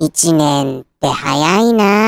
一年って早いな